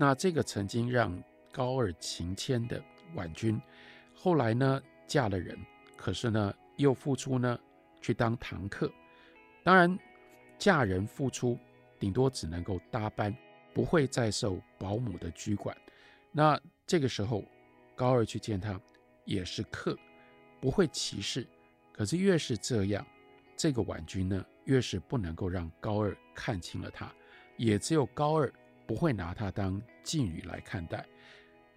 那这个曾经让高二情牵的婉君，后来呢嫁了人，可是呢又复出呢去当堂客。当然，嫁人复出，顶多只能够搭班，不会再受保姆的拘管。那这个时候，高二去见他，也是客，不会歧视。可是越是这样，这个婉君呢，越是不能够让高二看清了他，也只有高二不会拿他当妓女来看待。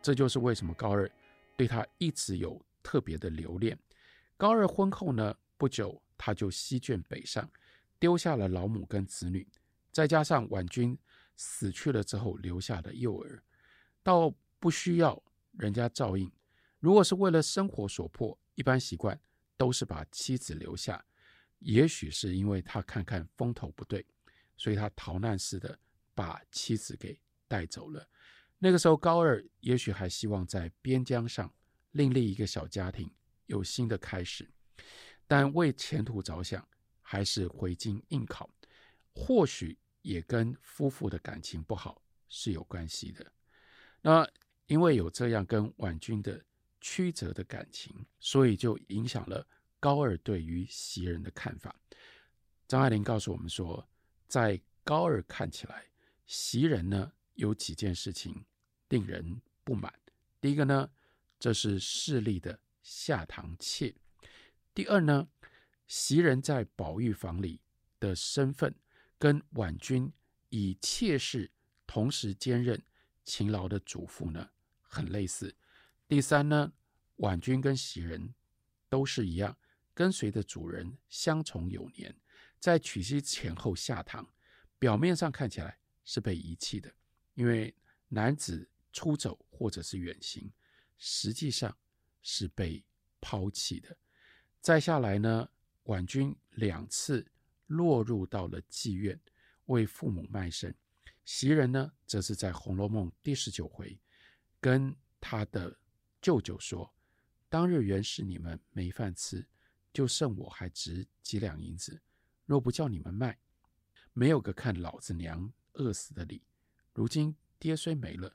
这就是为什么高二对他一直有特别的留恋。高二婚后呢，不久他就西眷北上，丢下了老母跟子女，再加上婉君死去了之后留下的幼儿，倒不需要人家照应。如果是为了生活所迫，一般习惯都是把妻子留下。也许是因为他看看风头不对，所以他逃难似的把妻子给带走了。那个时候，高二也许还希望在边疆上另立一个小家庭，有新的开始，但为前途着想，还是回京应考。或许也跟夫妇的感情不好是有关系的。那因为有这样跟婉君的。曲折的感情，所以就影响了高二对于袭人的看法。张爱玲告诉我们说，在高二看起来，袭人呢有几件事情令人不满。第一个呢，这是势利的下堂妾；第二呢，袭人在宝玉房里的身份跟婉君以妾室同时兼任勤劳的主妇呢很类似。第三呢，婉君跟袭人都是一样，跟随着主人相从有年，在娶妻前后下堂，表面上看起来是被遗弃的，因为男子出走或者是远行，实际上是被抛弃的。再下来呢，婉君两次落入到了妓院，为父母卖身；袭人呢，则是在《红楼梦》第十九回跟他的。舅舅说：“当日原是你们没饭吃，就剩我还值几两银子。若不叫你们卖，没有个看老子娘饿死的理。如今爹虽没了，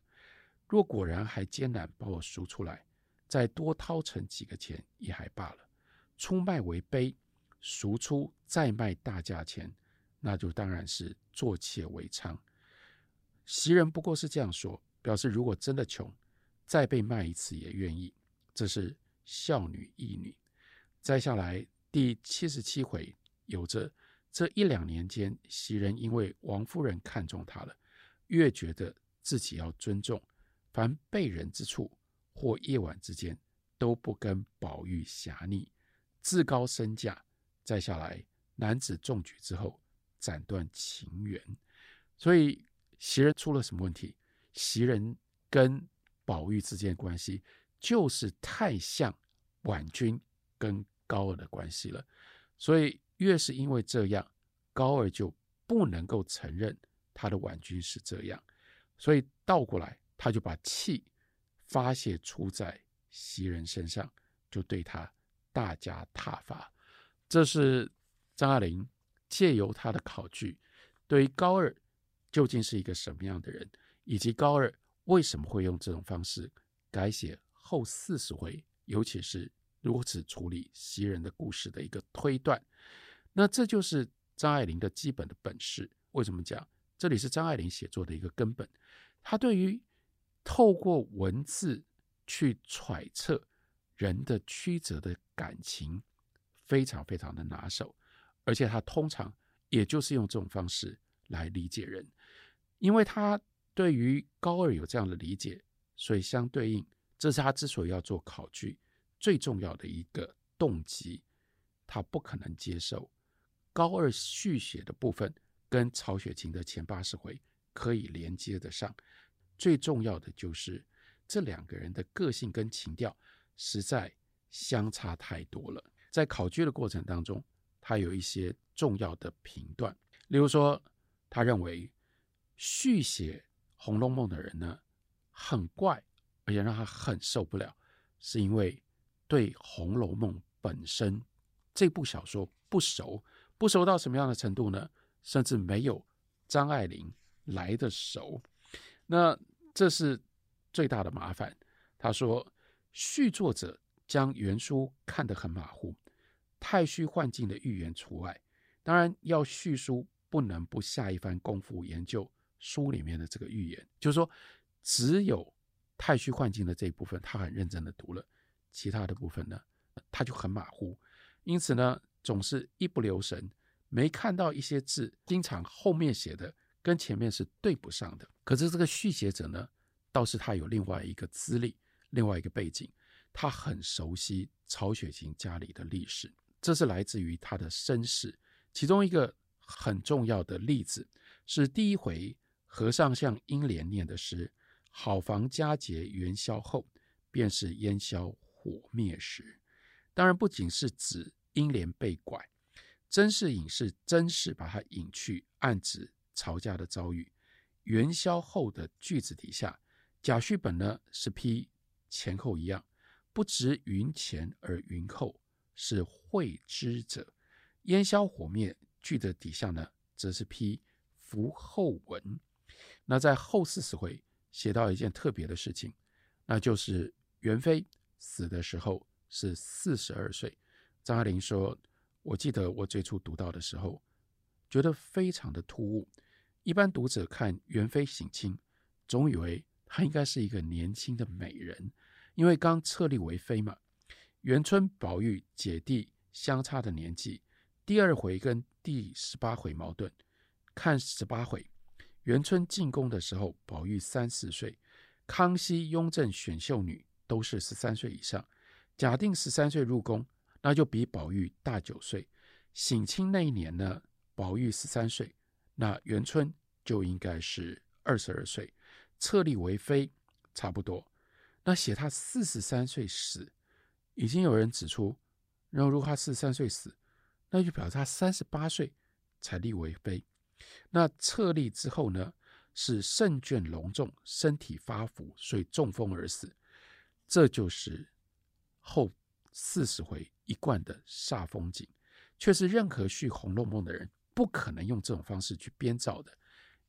若果然还艰难把我赎出来，再多掏成几个钱也还罢了。出卖为卑，赎出再卖大价钱，那就当然是做妾为娼。袭人不过是这样说，表示如果真的穷。”再被卖一次也愿意，这是孝女义女。再下来第七十七回，有着这一两年间，袭人因为王夫人看中她了，越觉得自己要尊重，凡被人之处或夜晚之间，都不跟宝玉狭逆，自高身价。再下来男子中举之后，斩断情缘。所以袭人出了什么问题？袭人跟宝玉之间的关系就是太像婉君跟高二的关系了，所以越是因为这样，高二就不能够承认他的婉君是这样，所以倒过来他就把气发泄出在袭人身上，就对他大加挞伐。这是张爱玲借由他的考据，对于高二究竟是一个什么样的人，以及高二。为什么会用这种方式改写后四十回，尤其是如此处理袭人的故事的一个推断？那这就是张爱玲的基本的本事。为什么讲这里是张爱玲写作的一个根本？她对于透过文字去揣测人的曲折的感情非常非常的拿手，而且她通常也就是用这种方式来理解人，因为她。对于高二有这样的理解，所以相对应，这是他之所以要做考据最重要的一个动机。他不可能接受高二续写的部分跟曹雪芹的前八十回可以连接得上。最重要的就是这两个人的个性跟情调实在相差太多了。在考据的过程当中，他有一些重要的评断，例如说，他认为续写。《红楼梦》的人呢，很怪，而且让他很受不了，是因为对《红楼梦》本身这部小说不熟，不熟到什么样的程度呢？甚至没有张爱玲来得熟。那这是最大的麻烦。他说，续作者将原书看得很马虎，太虚幻境的预言除外。当然，要续书不能不下一番功夫研究书里面的这个预言。就是说，只有太虚幻境的这一部分，他很认真的读了，其他的部分呢，他就很马虎。因此呢，总是一不留神，没看到一些字，经常后面写的跟前面是对不上的。可是这个续写者呢，倒是他有另外一个资历，另外一个背景，他很熟悉曹雪芹家里的历史，这是来自于他的身世。其中一个很重要的例子是第一回和尚向英莲念的诗：“好房佳节元宵后，便是烟消火灭时。”当然，不仅是指。英莲被拐，甄士隐是甄氏把他引去，暗指曹家的遭遇。元宵后的句子底下，贾续本呢是批前后一样，不知云前而云后，是会知者。烟消火灭句的底下呢，则是批伏后文。那在后四十回写到一件特别的事情，那就是元妃死的时候是四十二岁。张爱玲说：“我记得我最初读到的时候，觉得非常的突兀。一般读者看元妃省亲，总以为她应该是一个年轻的美人，因为刚册立为妃嘛。元春、宝玉姐弟相差的年纪，第二回跟第十八回矛盾。看十八回，元春进宫的时候，宝玉三四岁；康熙、雍正选秀女都是十三岁以上。假定十三岁入宫。”那就比宝玉大九岁，省亲那一年呢，宝玉十三岁，那元春就应该是二十二岁，册立为妃差不多。那写他四十三岁死，已经有人指出，然后如果他四十三岁死，那就表示他三十八岁才立为妃。那册立之后呢，是胜券隆重，身体发福，所以中风而死。这就是后。四十回一贯的煞风景，却是任何续《红楼梦》的人不可能用这种方式去编造的。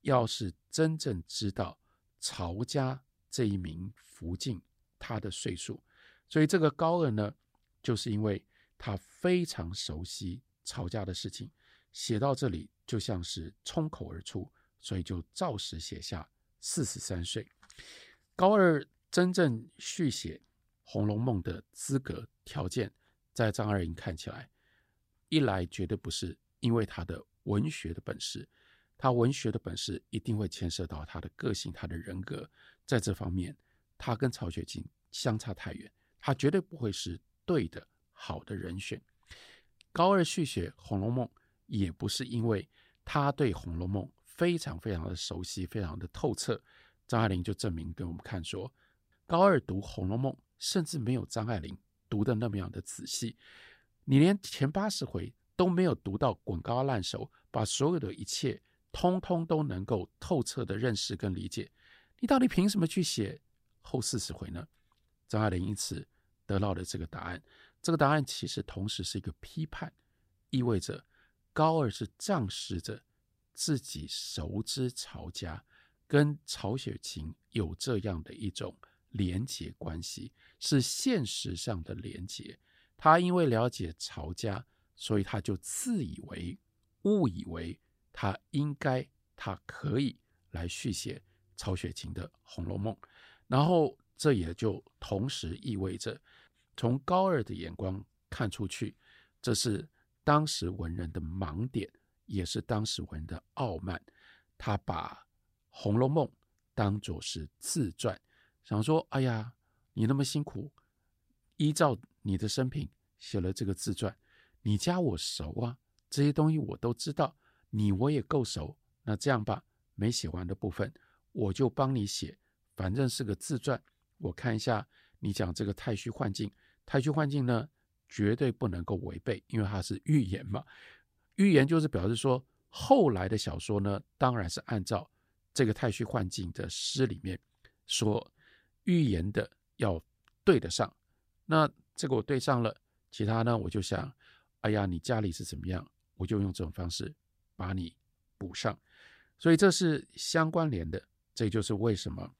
要是真正知道曹家这一名福晋他的岁数，所以这个高二呢，就是因为他非常熟悉曹家的事情，写到这里就像是冲口而出，所以就照实写下四十三岁。高二真正续写。《红楼梦》的资格条件，在张爱玲看起来，一来绝对不是因为他的文学的本事，他文学的本事一定会牵涉到他的个性、他的人格，在这方面，他跟曹雪芹相差太远，他绝对不会是对的好的人选。高二续写《红楼梦》，也不是因为他对《红楼梦》非常非常的熟悉、非常的透彻，张爱玲就证明给我们看说，高二读《红楼梦》。甚至没有张爱玲读的那么样的仔细，你连前八十回都没有读到滚瓜烂熟，把所有的一切通通都能够透彻的认识跟理解，你到底凭什么去写后四十回呢？张爱玲因此得到了这个答案，这个答案其实同时是一个批判，意味着高二是仗势着自己熟知曹家，跟曹雪芹有这样的一种。连结关系是现实上的连结。他因为了解曹家，所以他就自以为、误以为他应该、他可以来续写曹雪芹的《红楼梦》。然后，这也就同时意味着，从高二的眼光看出去，这是当时文人的盲点，也是当时文人的傲慢。他把《红楼梦》当作是自传。想说，哎呀，你那么辛苦，依照你的生平写了这个自传，你家我熟啊，这些东西我都知道，你我也够熟。那这样吧，没写完的部分我就帮你写，反正是个自传。我看一下，你讲这个太虚幻境，太虚幻境呢，绝对不能够违背，因为它是预言嘛。预言就是表示说，后来的小说呢，当然是按照这个太虚幻境的诗里面说。预言的要对得上，那这个我对上了，其他呢，我就想，哎呀，你家里是怎么样，我就用这种方式把你补上，所以这是相关联的，这就是为什么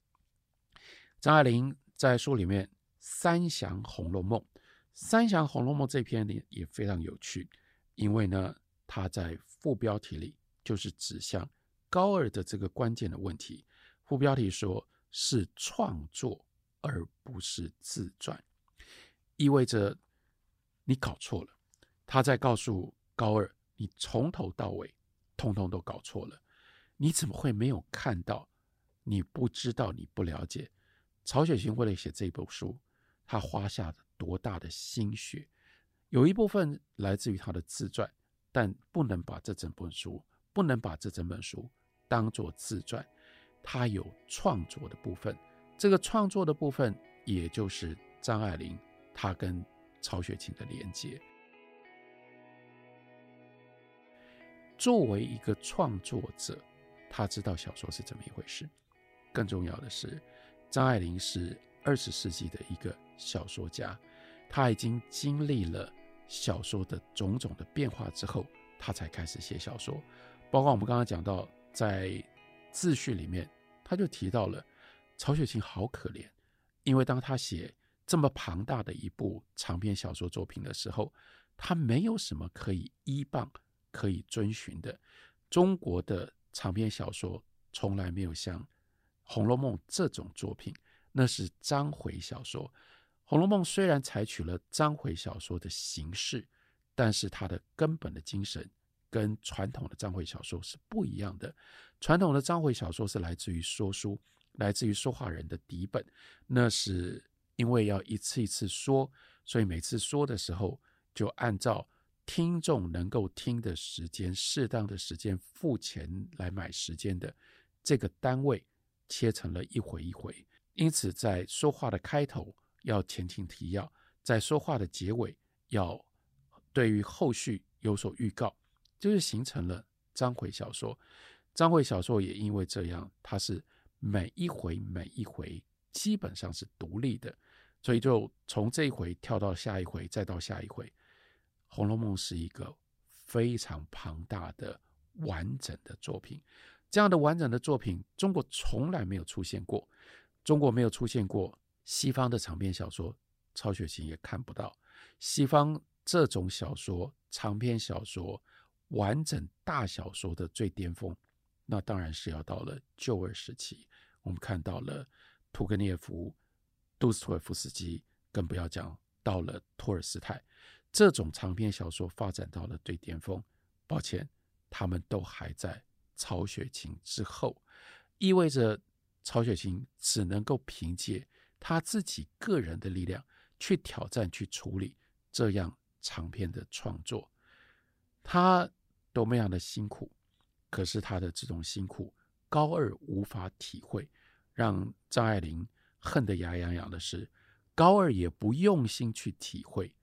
张爱玲在书里面三详《红楼梦》，三详《红楼梦》这篇呢也非常有趣，因为呢，它在副标题里就是指向高二的这个关键的问题。副标题说是创作而不是自传，意味着你搞错了。他在告诉高二，你从头到尾通通都搞错了。你怎么会没有看到？你不知道，你不了解。曹雪芹为了写这部书，他花下了多大的心血？有一部分来自于他的自传，但不能把这整本书，不能把这整本书当做自传。他有创作的部分，这个创作的部分，也就是张爱玲他跟曹雪芹的连接。作为一个创作者，他知道小说是怎么一回事。更重要的是，张爱玲是二十世纪的一个小说家，她已经经历了小说的种种的变化之后，她才开始写小说。包括我们刚刚讲到，在自序里面，他就提到了曹雪芹好可怜，因为当他写这么庞大的一部长篇小说作品的时候，他没有什么可以依傍、可以遵循的。中国的长篇小说从来没有像《红楼梦》这种作品，那是章回小说。《红楼梦》虽然采取了章回小说的形式，但是它的根本的精神跟传统的章回小说是不一样的。传统的章回小说是来自于说书，来自于说话人的底本，那是因为要一次一次说，所以每次说的时候就按照听众能够听的时间、适当的时间付钱来买时间的这个单位。切成了一回一回，因此在说话的开头要前情提要，在说话的结尾要对于后续有所预告，就是形成了章回小说。章回小说也因为这样，它是每一回每一回基本上是独立的，所以就从这一回跳到下一回，再到下一回。《红楼梦》是一个非常庞大的完整的作品。这样的完整的作品，中国从来没有出现过。中国没有出现过西方的长篇小说，曹雪芹也看不到西方这种小说、长篇小说、完整大小说的最巅峰。那当然是要到了旧二时期，我们看到了屠格涅夫、杜斯妥也夫斯基，更不要讲到了托尔斯泰，这种长篇小说发展到了最巅峰。抱歉，他们都还在。曹雪芹之后，意味着曹雪芹只能够凭借他自己个人的力量去挑战、去处理这样长篇的创作。他多么样的辛苦，可是他的这种辛苦，高二无法体会。让张爱玲恨得牙痒痒的是，高二也不用心去体会，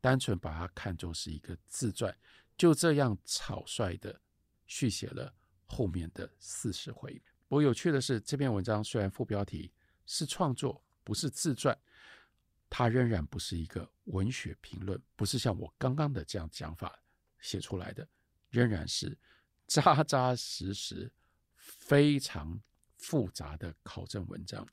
单纯把它看作是一个自传，就这样草率的续写了。后面的四十回。不过有趣的是，这篇文章虽然副标题是创作，不是自传，它仍然不是一个文学评论，不是像我刚刚的这样讲法写出来的，仍然是扎扎实实、非常复杂的考证文章。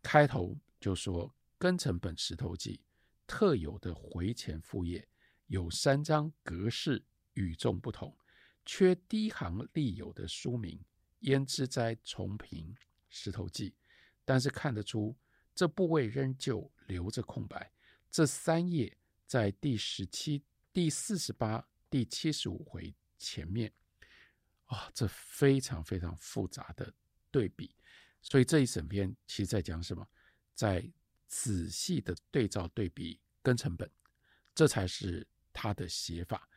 开头就说：“庚辰本石头记特有的回前副页有三章，格式与众不同。”缺第一行立有的书名，焉知哉重评石头记？但是看得出这部位仍旧留着空白。这三页在第十七、第四十八、第七十五回前面，啊、这非常非常复杂的对比。所以这一整篇其实在讲什么？在仔细的对照对比跟成本，这才是他的写法。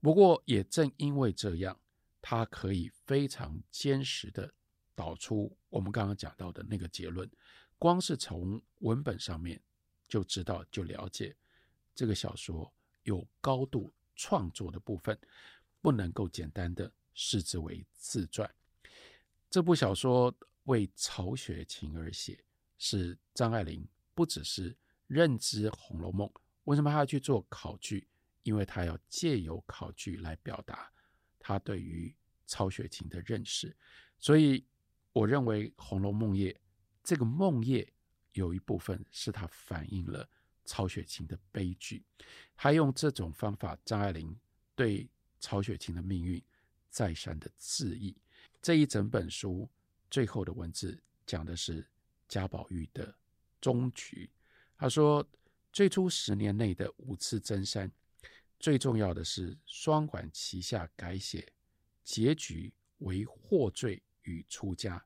不过，也正因为这样，他可以非常坚实的导出我们刚刚讲到的那个结论。光是从文本上面就知道、就了解，这个小说有高度创作的部分，不能够简单的视之为自传。这部小说为曹雪芹而写，是张爱玲不只是认知《红楼梦》，为什么还要去做考据？因为他要借由考据来表达他对于曹雪芹的认识，所以我认为《红楼梦》业这个梦夜有一部分是他反映了曹雪芹的悲剧。他用这种方法，张爱玲对曹雪芹的命运再三的质疑。这一整本书最后的文字讲的是贾宝玉的终局。他说，最初十年内的五次增删，最重要的是双管齐下改写，结局为获罪与出家，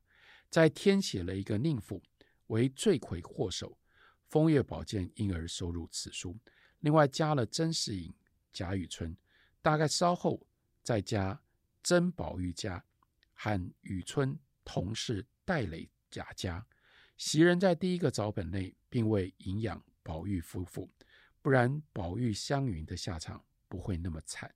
再添写了一个宁府为罪魁祸首，风月宝鉴因而收入此书。另外加了甄士隐、贾雨村，大概稍后再加甄宝玉家。和雨村同是戴垒贾家，袭人在第一个早本内并未营养宝玉夫妇，不然宝玉湘云的下场不会那么惨。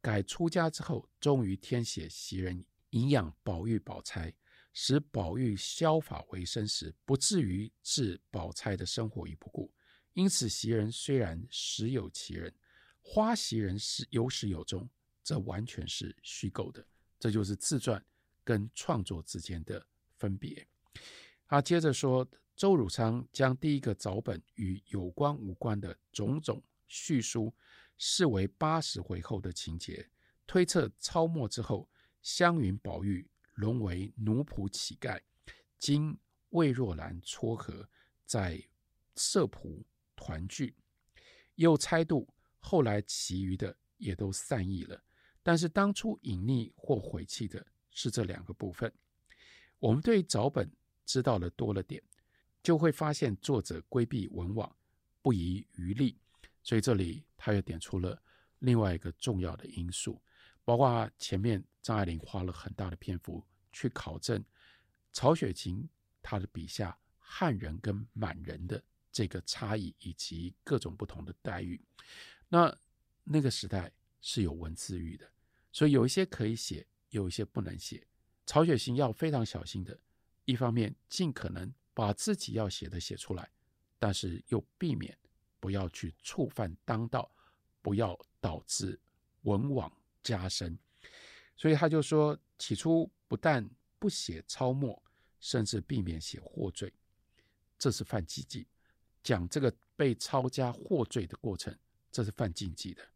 改出家之后，终于添写袭人营养宝玉宝钗，使宝玉削发为僧时，不至于置宝钗的生活于不顾。因此，袭人虽然实有其人，花袭人是有始有终，这完全是虚构的。这就是自传。跟创作之间的分别。他接着说，周汝昌将第一个早本与有关无关的种种叙述视为八十回后的情节，推测抄末之后，湘云、宝玉沦为奴仆乞丐，经魏若兰撮合，在社仆团聚，又猜度后来其余的也都散佚了。但是当初隐匿或毁弃的。是这两个部分，我们对早本知道的多了点，就会发现作者规避文网，不遗余力。所以这里他又点出了另外一个重要的因素，包括前面张爱玲花了很大的篇幅去考证曹雪芹他的笔下汉人跟满人的这个差异，以及各种不同的待遇。那那个时代是有文字狱的，所以有一些可以写。有一些不能写，曹雪芹要非常小心的，一方面尽可能把自己要写的写出来，但是又避免不要去触犯当道，不要导致文网加深。所以他就说，起初不但不写抄末，甚至避免写获罪，这是犯忌忌。讲这个被抄家获罪的过程，这是犯禁忌的。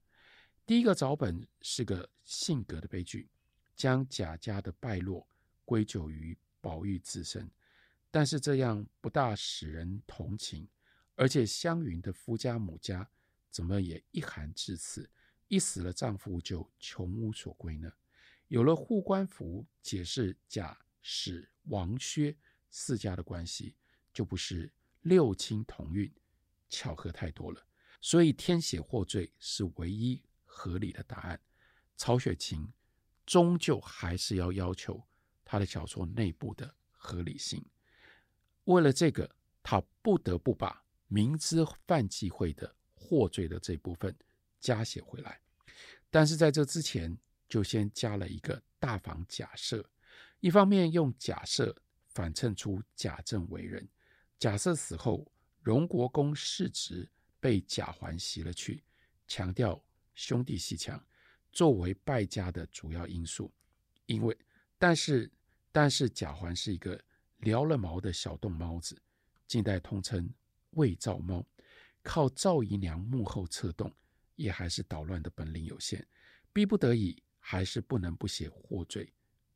第一个早本是个性格的悲剧。将贾家的败落归咎于宝玉自身，但是这样不大使人同情。而且湘云的夫家母家怎么也一寒至此，一死了丈夫就穷无所归呢？有了护官符解释贾史王薛四家的关系，就不是六亲同运，巧合太多了。所以添写获罪是唯一合理的答案。曹雪芹。终究还是要要求他的小说内部的合理性。为了这个，他不得不把明知犯忌讳的获罪的这部分加写回来。但是在这之前，就先加了一个大房假设：一方面用假设反衬出贾政为人；假设死后荣国公世侄被贾环袭了去，强调兄弟鬩墙。作为败家的主要因素，因为但是但是贾环是一个燎了毛的小动猫子，近代通称魏造猫，靠赵姨娘幕后策动，也还是捣乱的本领有限，逼不得已还是不能不写获罪。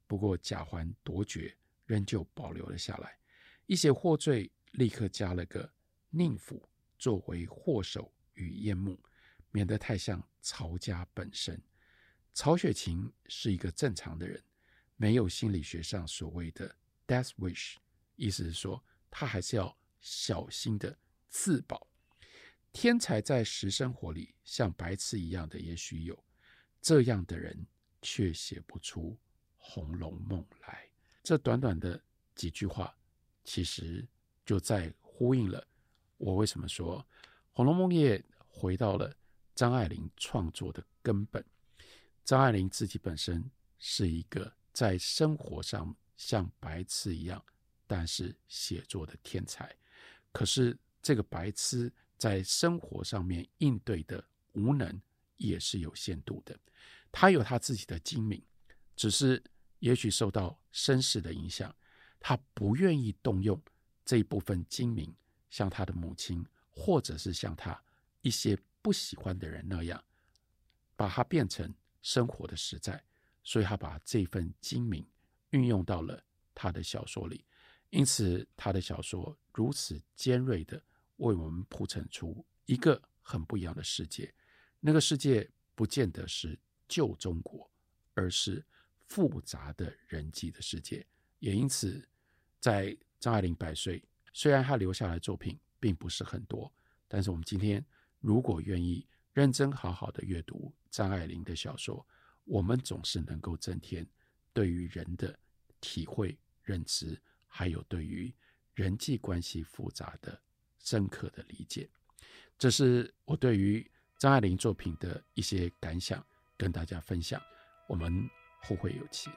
不过贾环夺爵仍旧保留了下来，一写获罪，立刻加了个宁府作为祸首与烟幕，免得太像曹家本身。曹雪芹是一个正常的人，没有心理学上所谓的 death wish，意思是说他还是要小心的自保。天才在实生活里像白痴一样的，也许有这样的人，却写不出《红楼梦》来。这短短的几句话，其实就在呼应了我为什么说《红楼梦》也回到了张爱玲创作的根本。张爱玲自己本身是一个在生活上像白痴一样，但是写作的天才。可是这个白痴在生活上面应对的无能也是有限度的。他有他自己的精明，只是也许受到身世的影响，他不愿意动用这一部分精明，像他的母亲，或者是像他一些不喜欢的人那样，把它变成生活的实在。所以他把这份精明运用到了他的小说里，因此他的小说如此尖锐地为我们铺陈出一个很不一样的世界。那个世界不见得是旧中国，而是复杂的人际的世界。也因此，在张爱玲百岁，虽然她留下来作品并不是很多，但是我们今天如果愿意认真好好的阅读张爱玲的小说，我们总是能够增添对于人的体会、认知，还有对于人际关系复杂的深刻的理解。这是我对于张爱玲作品的一些感想，跟大家分享。我们后会有期。